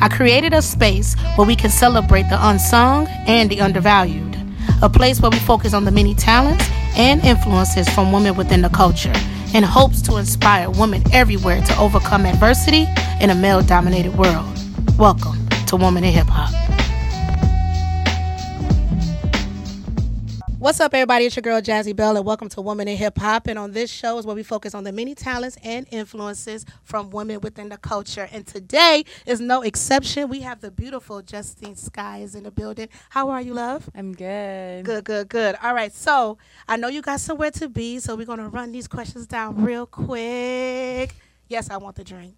I created a space where we can celebrate the unsung and the undervalued. A place where we focus on the many talents and influences from women within the culture in hopes to inspire women everywhere to overcome adversity in a male dominated world. Welcome to Women in Hip Hop. What's up, everybody? It's your girl Jazzie Belle, and welcome to Women in Hip Hop. And on this show is where we focus on the many talents and influences from women within the culture. And today is no exception. We have the beautiful Justine Skye in the building. How are you, love? I'm good. Good, good, good. All right, so I know you got somewhere to be, so we're gonna run these questions down real quick. Yes, I want the drink.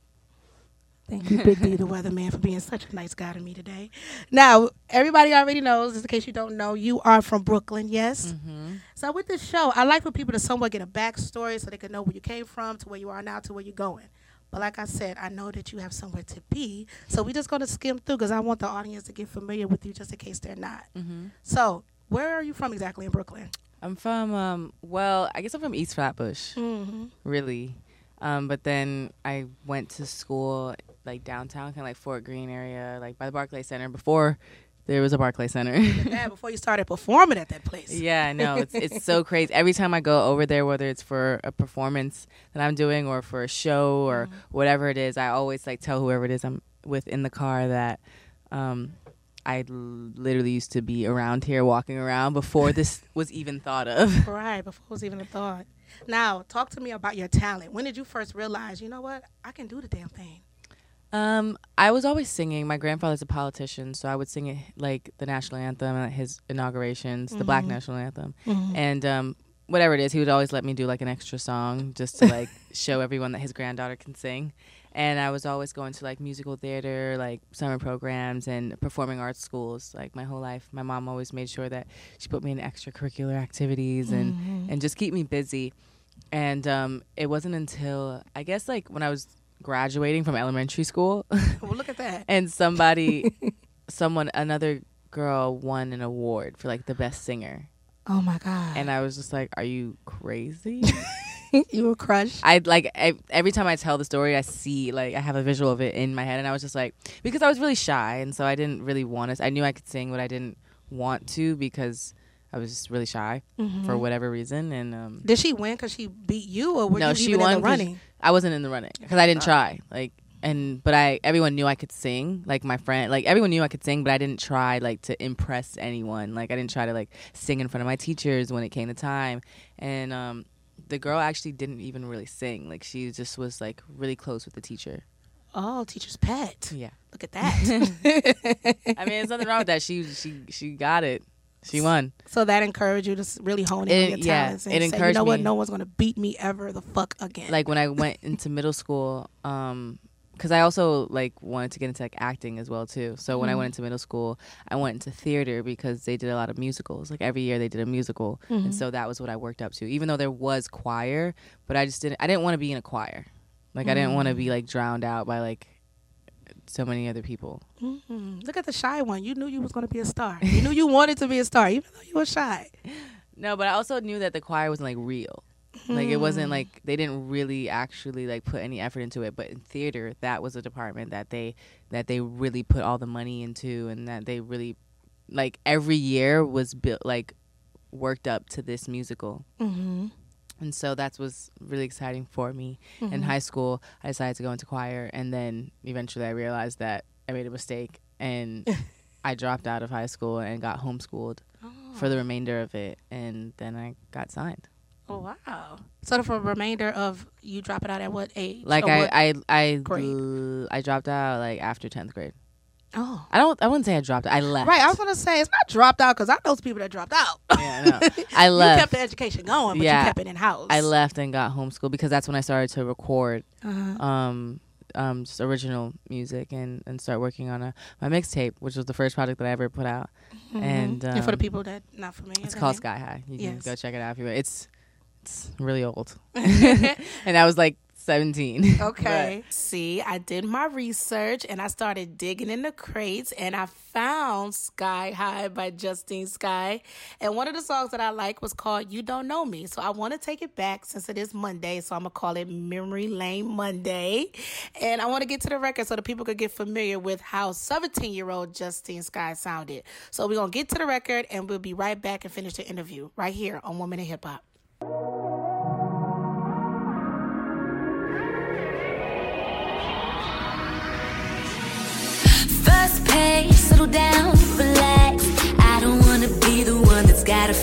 Thank you, Big D, the weatherman, for being such a nice guy to me today. Now, everybody already knows, just in case you don't know, you are from Brooklyn, yes? Mm-hmm. So with this show, I like for people to somewhat get a backstory so they can know where you came from to where you are now to where you're going. But like I said, I know that you have somewhere to be, so we're just gonna skim through because I want the audience to get familiar with you just in case they're not. Mm-hmm. So, where are you from exactly in Brooklyn? I'm from, um, well, I guess I'm from East Flatbush, Mm-hmm. really. Um, but then I went to school like downtown, kind of like Fort Greene area, like by the Barclay Center before there was a Barclay Center. Yeah, before you started performing at that place. yeah, I know. It's it's so crazy. Every time I go over there, whether it's for a performance that I'm doing or for a show or Mhm. whatever it is, I always like tell whoever it is I'm with in the car that um, I literally used to be around here, walking around before this was even thought of. Right, before it was even a thought. Now, talk to me about your talent. When did you first realize, you know what, I can do the damn thing? Um, I was always singing. My grandfather's a politician, so I would sing it like the national anthem at his inaugurations, the Black Mhm. national anthem, Mhm. and um, whatever it is, he would always let me do like an extra song just to like show everyone that his granddaughter can sing. And I was always going to like musical theater, like summer programs and performing arts schools. Like my whole life, my mom always made sure that she put me in extracurricular activities and Mhm. and just keep me busy. And um, it wasn't until I guess like when I was graduating from elementary school well, look at that. and somebody someone another girl won an award for like the best singer Oh my God. and i was just like are you crazy you were crushed. i like I, every time i tell the story i see like i have a visual of it in my head and i was just like because i was really shy and so i didn't really want to i knew i could sing but i didn't want to because i was just really shy for Mhm. whatever reason and um Did she win because she beat you, or were No, you she even won in the running? I wasn't in the running because I didn't try. Like, and but I everyone knew I could sing. Like my friend, like everyone knew I could sing, but I didn't try like to impress anyone. Like I didn't try to like sing in front of my teachers when it came to time. And um, the girl actually didn't even really sing. Like she just was like really close with the teacher. Oh, teacher's pet. Yeah, Look at that. I mean, there's nothing wrong with that. She she she got it. She won. so that encouraged you to really hone in It- your yeah, talents and it say, you know what, me. no one's gonna beat me ever the fuck again. like when I went into middle school, um, because I also like wanted to get into like acting as well too. So when I Mhm. went into middle school, I went into theater because they did a lot of musicals. Like every year they did a musical, Mhm. and so that was what I worked up to. Even though there was choir, but I just didn't. I didn't want to be in a choir. Like I didn't want to be Mm. like drowned out by like so many other people. Mhm. Look at the shy one. You knew you was gonna be a star. You knew you wanted to be a star, even though you were shy. No, but I also knew that the choir wasn't like real. Like it wasn't Mm. like they didn't really actually like put any effort into it. But in theater, that was a department that they that they really put all the money into, and that they really like every year was built like worked up to this musical. Mm-hmm. And so that was really exciting for me. In Mhm. high school, I decided to go into choir, and then eventually I realized that I made a mistake, and I dropped out of high school and got homeschooled for the remainder of it, and then I got signed. Oh wow! So for the remainder of you drop it out at what age? Like I, what- I, I, grade? l- I dropped out like after tenth grade. Oh I don't. I wouldn't say I dropped. out. I left. right. I was gonna say it's not dropped out because I know people that dropped out. Yeah, I know. I you kept the education going, but Yeah. you kept it in house. I left and got homeschooled because that's when I started to record Uh-huh. um, um, just original music and, and start working on a my mixtape, which was the first project that I ever put out. Mhm. and, and for the um, people that not familiar, It's called name? Sky High. You can Yes. go check it out if you want. It's it's really old, and that was like 17. Okay. See, I did my research and I started digging in the crates and I found Sky High by Justine Skye. And one of the songs that I like was called You Don't Know Me. So I want to take it back since it is Monday. So I'm going to call it Memory Lane Monday. And I want to get to the record so the people could get familiar with how 17 year old Justine Skye sounded. So we're going to get to the record and we'll be right back and finish the interview right here on Women in Hip Hop. First page, settle down, relax. I don't wanna be the one that's gotta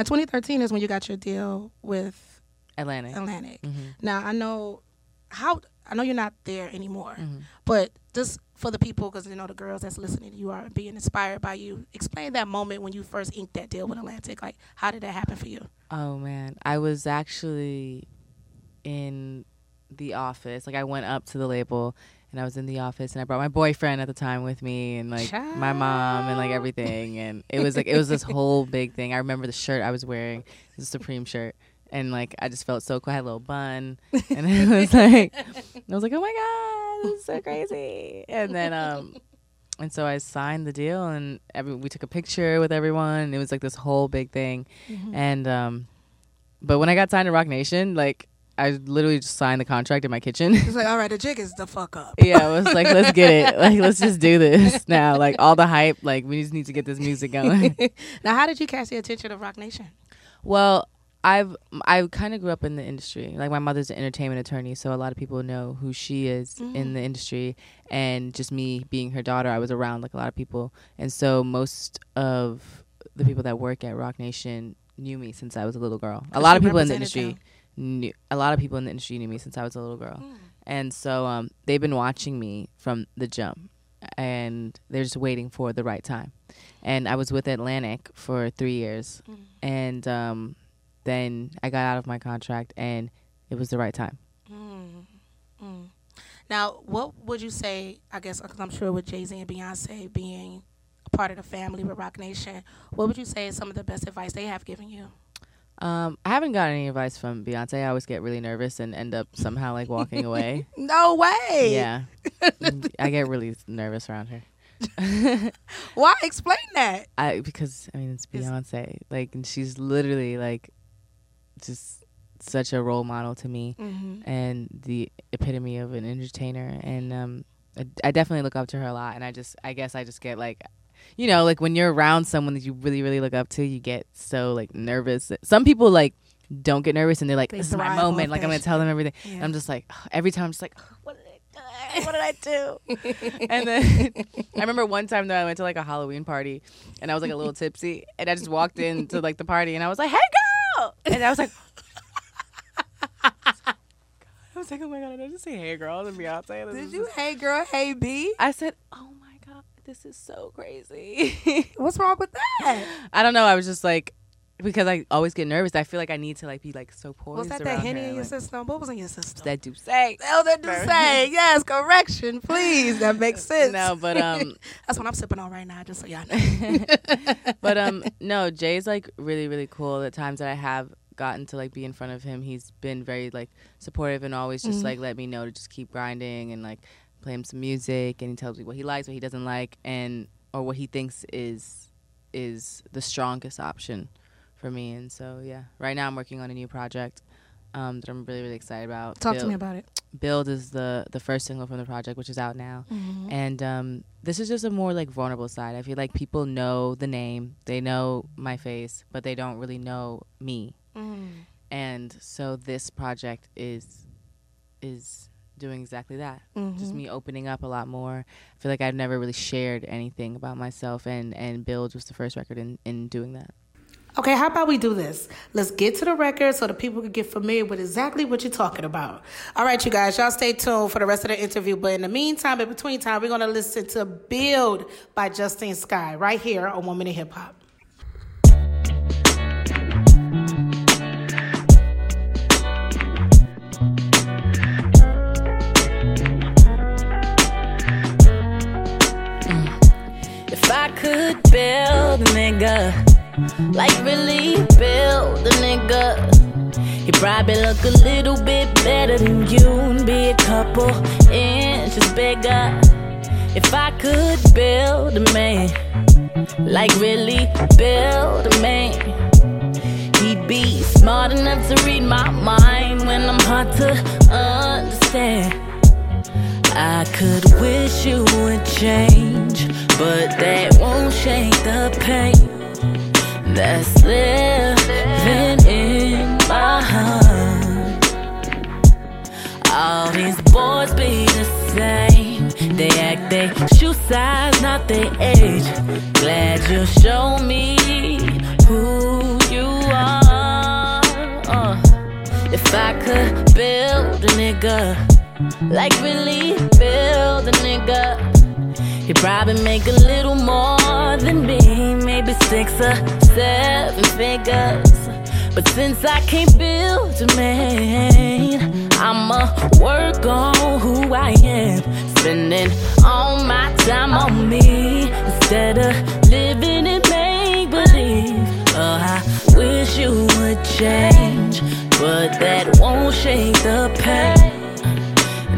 Now, 2013 is when you got your deal with Atlantic. Atlantic. Mm-hmm. Now, I know how I know you're not there anymore, Mm-hmm. but just for the people, because you know the girls that's listening, to you are being inspired by you. Explain that moment when you first inked that deal with Atlantic. Like, how did that happen for you? Oh man, I was actually in the office. Like I went up to the label and I was in the office and I brought my boyfriend at the time with me and like my mom and like everything and it was like it was this whole big thing. I remember the shirt I was wearing, the Supreme shirt. And like I just felt so cool. I had a little bun, and it was like I was like, "Oh my god, this is so crazy!" And then um, and so I signed the deal, and every we took a picture with everyone. It was like this whole big thing, and um, but when I got signed to Roc Nation, like I literally just signed the contract in my kitchen. It's like, all right, the jig is the fuck up. yeah, I was like, let's get it. Like, let's just do this now. Like all the hype. Like we just need to get this music going. now, how did you catch the attention of Roc Nation? well, I've I kind of grew up in the industry. Like my mother's an entertainment attorney, so a lot of people know who she is Mm-hmm. in the industry. And just me being her daughter, I was around like a lot of people, and so most of the people that work at Roc Nation knew me since I was a little girl. A lot of people in the industry knew. A lot of people in the industry knew me since I was a little girl, Mm. and so um, they've been watching me from the jump, and they're just waiting for the right time. And I was with Atlantic for three years, Mm. and um, then I got out of my contract, and it was the right time. Mm. Mm. Now, what would you say? I guess because I'm sure with Jay Z and Beyonce being a part of the family with Roc Nation, what would you say is some of the best advice they have given you? Um, I haven't gotten any advice from Beyonce. I always get really nervous and end up somehow like walking away. No way. Yeah, I get really nervous around her. Why? Explain that. I because I mean it's Beyonce, like, and she's literally like just such a role model to me Mm-hmm. and the epitome of an entertainer. And um, I, I definitely look up to her a lot. And I just, I guess, I just get like, you know, like when you're around someone that you really, really look up to, you get so like nervous. Some people like don't get nervous and they're like, They this is my moment. Like I'm gonna tell them everything. Yeah. And I'm just like, every time I'm just like, what did I do? What did I do? and then I remember one time that I went to like a Halloween party and I was like a little tipsy and I just walked into like the party and I was like, hey girl, and I was like. I was like, oh my god, I did just say hey girl to Beyonce. Did you? Hey, girl. Hey, B. I said, "Oh this is so crazy." What's wrong with that? I don't know. I was just like, because I always get nervous. I feel like I need to like be like so poised. Was that that henny in your like, system? What was in your system? That D'ussé. Oh, that D'ussé. Yes, correction, please. That makes sense. No, but um, That's what I'm sipping on right now, just so y'all know. but um, no, Jay's like really really cool. The times that I have gotten to like be in front of him, he's been very like supportive and always just Mhm. like let me know to just keep grinding and like play him some music. And he tells me what he likes, what he doesn't like, and or what he thinks is is the strongest option for me. And so yeah, right now I'm working on a new project. Um, that I'm really really excited about. Talk to me about it. Build is the the first single from the project, which is out now. Mhm. And um, this is just a more like vulnerable side. I feel like people know the name, they know my face, but they don't really know me. Mm. And so this project is is doing exactly that. Just Mhm. me opening up a lot more. I feel like I've never really shared anything about myself, and and Build was the first record in in doing that. Okay, how about we do this? Let's get to the record so the people can get familiar with exactly what you're talking about. All right, you guys, y'all stay tuned for the rest of the interview. But in the meantime, in between time, we're going to listen to Build by Justine Skye right here on Women in Hip Hop. Could build a nigga, like really build a nigga, he probably look a little bit better than you and be a couple inches bigger. If I could build a man, like really build a man, he'd be smart enough to read my mind when I'm hard to understand. I could wish you would change, but that won't shake the pain that's living in my heart. All these boys be the same. They act they shoe size, not their age. Glad you show me who you are. Uh, if I could build a nigga like really build a nigga. He probably make a little more than me, maybe six or seven figures. But since I can't build a man, I'ma work on who I am, spending all my time on me instead of living in make believe. Oh, uh, I wish you would change, but that won't shake the pain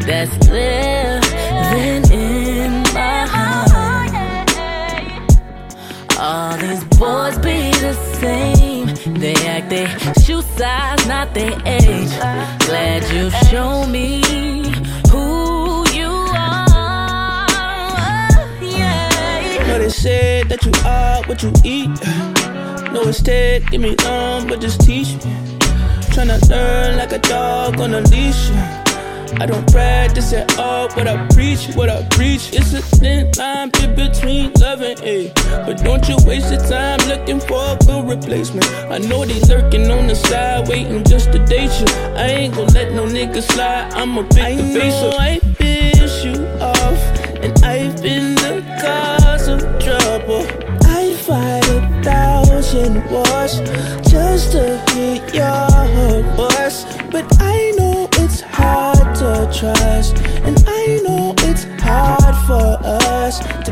that's living in my heart. All these boys be the same. They act their shoe size, not their age. Glad you show me who you are. Know they said that you are what you eat. No instead, give me long, but just teach me. tryna learn like a dog on a leash. I don't practice at all what I preach, what I preach. It's a thin line in between love and hate. But don't you waste your time looking for a good replacement. I know they lurking on the side, waiting just to date you. I ain't gon' let no nigga slide. I'ma I face up. I piss you off, and I've been the cause of trouble. I'd fight a thousand wars just to hear your voice, but I know it's hard trust. And I know it's hard for us to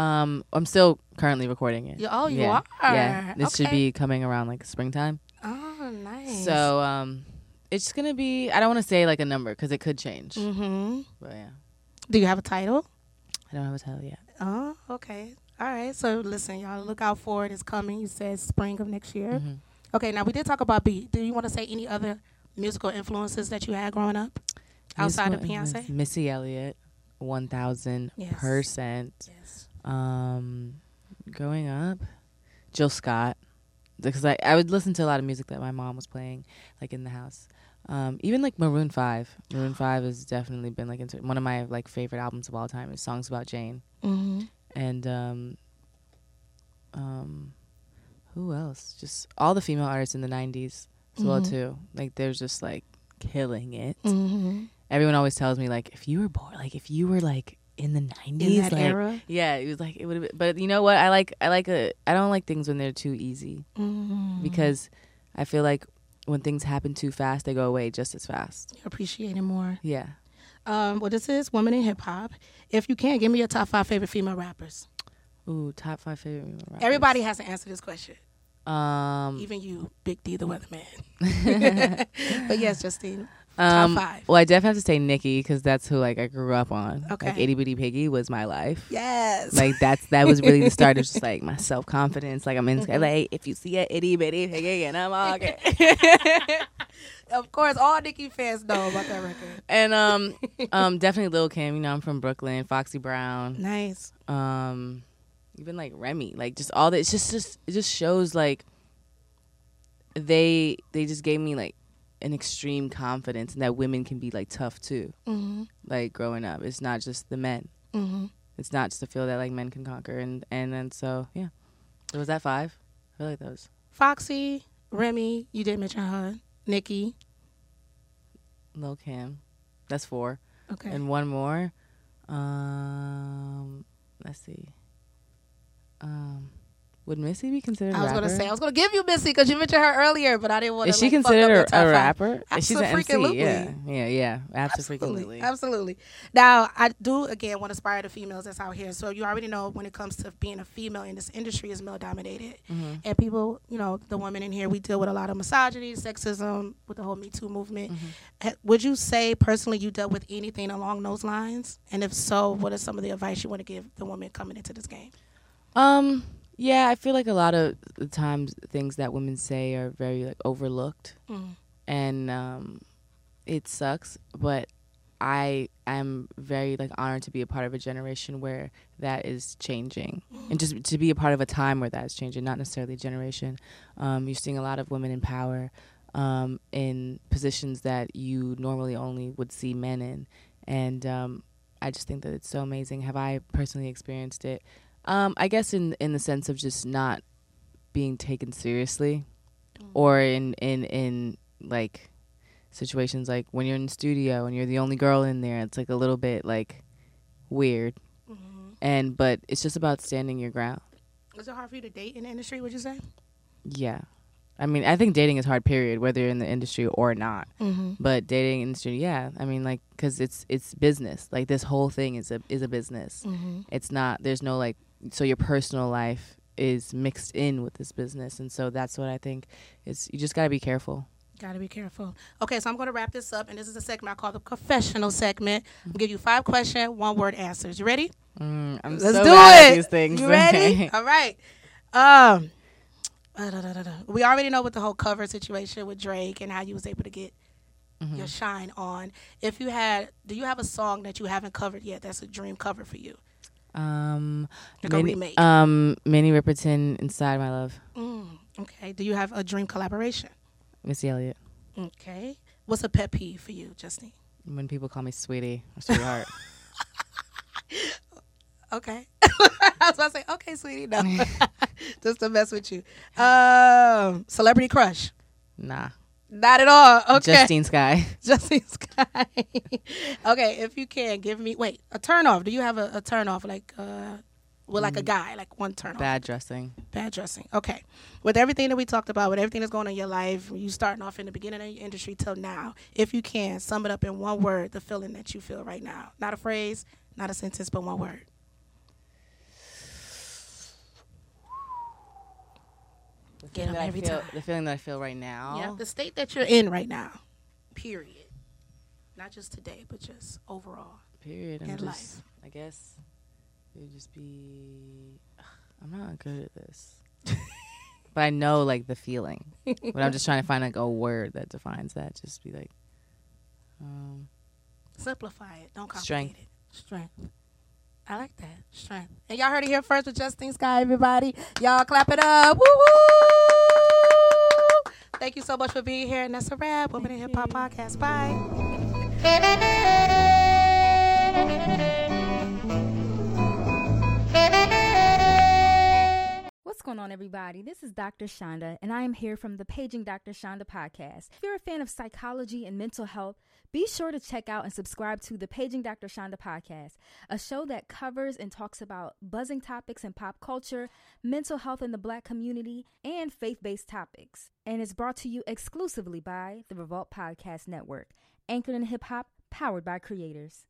Um, I'm still currently recording it. Oh, you yeah. are? Yeah, this should be coming around like springtime. Oh, nice. So um, it's gonna be. I don't want to say like a number because it could change. mm-hmm. But yeah, Do you have a title? I don't have a title yet. Oh, okay. All right. So listen, y'all, look out for it. It's coming. You said spring of next year. Mhm. Okay. Now we did talk about beat. Do you want to say any other musical influences that you had growing up outside of Musical Beyonce? Missy Elliott, one thousand percent. Yes. Um, growing up, Jill Scott, because I I would listen to a lot of music that my mom was playing, like in the house. Um, even like Maroon Five. Maroon Five has definitely been like one of my like favorite albums of all time. Is Songs About Jane, Mm-hmm. and um, um, who else? Just all the female artists in the '90s as well Mhm. too. Like they're just like killing it. Mm-hmm. Everyone always tells me like if you were born, like if you were like in the '90s, In that like, era. yeah, it was like it would have. But you know what? I like I like a I don't like things when they're too easy Mm-hmm. because I feel like when things happen too fast, they go away just as fast. you appreciate it more. Yeah. Um, well, this is Women in Hip Hop. If you can, give me your top five favorite female rappers. Ooh, top five favorite. female rappers. Everybody has to answer this question. Um. Even you, Big D, the weatherman. but yes, Justine. Um, five. Well, I definitely have to say Nicki because that's who like I grew up on. Okay. Like Itty Bitty Piggy was my life. Yes. Like that's that was really the start of just like my self confidence. Like I'm in Mm-hmm. LA. If you see a itty bitty piggy and I'm all okay. of course, all Nicki fans know about that record. and um um definitely Lil Kim. You know I'm from Brooklyn. Foxy Brown. Nice. um even like Remy, like just all that. It's just just it just shows like they they just gave me like an extreme confidence and that women can be like tough too. Mm-hmm. Like growing up, it's not just the men. Mm-hmm. It's not just a feel that like men can conquer and and then so yeah. Was that five? I feel like that was Foxy, Remy, you did mention her. Nicki. Lil Kim. That's four. Okay. And one more. Um let's see. Um Would Missy be considered? I was a gonna say I was gonna give you Missy because you mentioned her earlier, but I didn't want to. Is she like, up considered a, a rapper? She's an MC. Absolutely. Yeah, yeah, yeah. Absolutely. Absolutely. Now, I do again want to inspire the females that's out here. So you already know when it comes to being a female in this industry is male dominated, Mm-hmm. and people, you know, the women in here, we deal with a lot of misogyny, sexism, with the whole Me Too movement. Mm-hmm. Would you say personally you dealt with anything along those lines? And if so, what are some of the advice you want to give the women coming into this game? Um. Yeah, I feel like a lot of the times things that women say are very like overlooked, Mm. and um, it sucks. But I am very like honored to be a part of a generation where that is changing, and just to be a part of a time where that is changing, not necessarily a generation. Um, you're seeing a lot of women in power, um, in positions that you normally only would see men in, and um, I just think that it's so amazing. Have I personally experienced it? Um, I guess in in the sense of just not being taken seriously, or in in in like situations like when you're in the studio and you're the only girl in there, it's like a little bit like weird. And but it's just about standing your ground. Is it hard for you to date in the industry? Would you say? Yeah. I mean, I think dating is hard. Period. Whether you're in the industry or not. Mm-hmm. But dating industry, yeah. I mean, like, cause it's it's business. Like this whole thing is a is a business. Mm-hmm. It's not. There's no like. So your personal life is mixed in with this business, and so that's what I think. Is you just gotta be careful. Got to be careful. Okay, so I'm going to wrap this up, and this is a segment I call the confessional segment. I'll give you five question, one word answers. You ready? Mm, I'm Let's so do bad it. at these things. You ready? All right. Um, uh, da, da, da, da. we already know what the whole cover situation with Drake and how you was able to get Mm-hmm. your shine on. If you had, do you have a song that you haven't covered yet? That's a dream cover for you. Um, Like a Minnie, remake. um, Minnie Riperton, Inside My Love, Mm, okay. Do you have a dream collaboration? Missy Elliott. Okay. What's a pet peeve for you, Justine? When people call me sweetie or sweetheart. Okay. I was about to say, okay, sweetie, no. Just to mess with you. Um, celebrity crush. nah. Not at all. Okay. Justine Skye. Justine Skye. okay, if you can give me wait, a turn off. Do you have a, a turn off like uh with like a guy, like one turn off? Bad dressing. Bad dressing. Okay. With everything that we talked about, with everything that's going on in your life, you starting off in the beginning of your industry till now, if you can, sum it up in one word, the feeling that you feel right now. Not a phrase, not a sentence, but one word. The Get feeling, 'em that I every feel, time. the feeling that I feel right now. Yeah, the state that you're in right now. Period. Not just today, but just overall. Period. Just, life. I guess it would just be. I'm not good at this, but I know like the feeling. but I'm just trying to find like a word that defines that. Just be like, um, Simplify it. Don't complicate Strength. it. Strength. I like that. Strength. And y'all heard it here first with Justine Skye, everybody. Y'all clap it up. Woo woo! Thank you so much for being here. And that's a wrap. Women in Hip Hop Podcast. Bye. What's going on, everybody? This is Dr. Shonda, and I am here from the Paging Dr. Shonda podcast. If you're a fan of psychology and mental health, be sure to check out and subscribe to the Paging Dr. Shonda podcast, a show that covers and talks about buzzing topics in pop culture, mental health in the black community, and faith based topics. And is brought to you exclusively by the Revolt Podcast Network, anchored in hip hop, powered by creators.